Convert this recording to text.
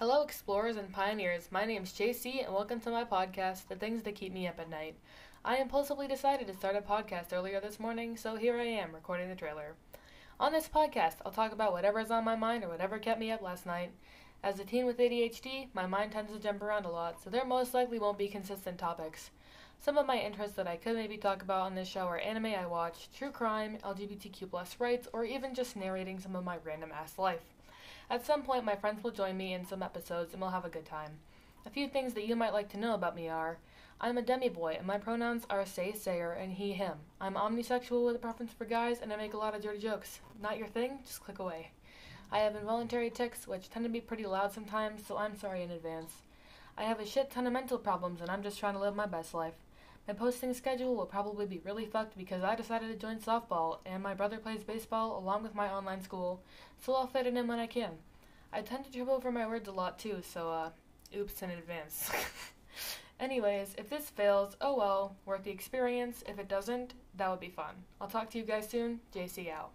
Hello, explorers and pioneers. My name's JC, and welcome to my podcast, The Things That Keep Me Up at Night. I impulsively decided to start a podcast earlier this morning, so here I am, recording the trailer. On this podcast, I'll talk about whatever is on my mind or whatever kept me up last night. As a teen with ADHD, my mind tends to jump around a lot, so there most likely won't be consistent topics. Some of my interests that I could maybe talk about on this show are anime I watch, true crime, LGBTQ rights, or even just narrating some of my random ass life. At some point, my friends will join me in some episodes and we'll have a good time. A few things that you might like to know about me are I'm a demi boy, and my pronouns are sae, saer, and he, him. I'm omnisexual with a preference for guys, and I make a lot of dirty jokes. Not your thing? Just click away. I have involuntary tics, which tend to be pretty loud sometimes, so I'm sorry in advance. I have a shit ton of mental problems, and I'm just trying to live my best life. My posting schedule will probably be really fucked because I decided to join softball, and my brother plays baseball along with my online school, so I'll fit it in when I can. I tend to trip over my words a lot too, so, uh, oops in advance. Anyways, if this fails, oh well, worth the experience. If it doesn't, that would be fun. I'll talk to you guys soon. JC out.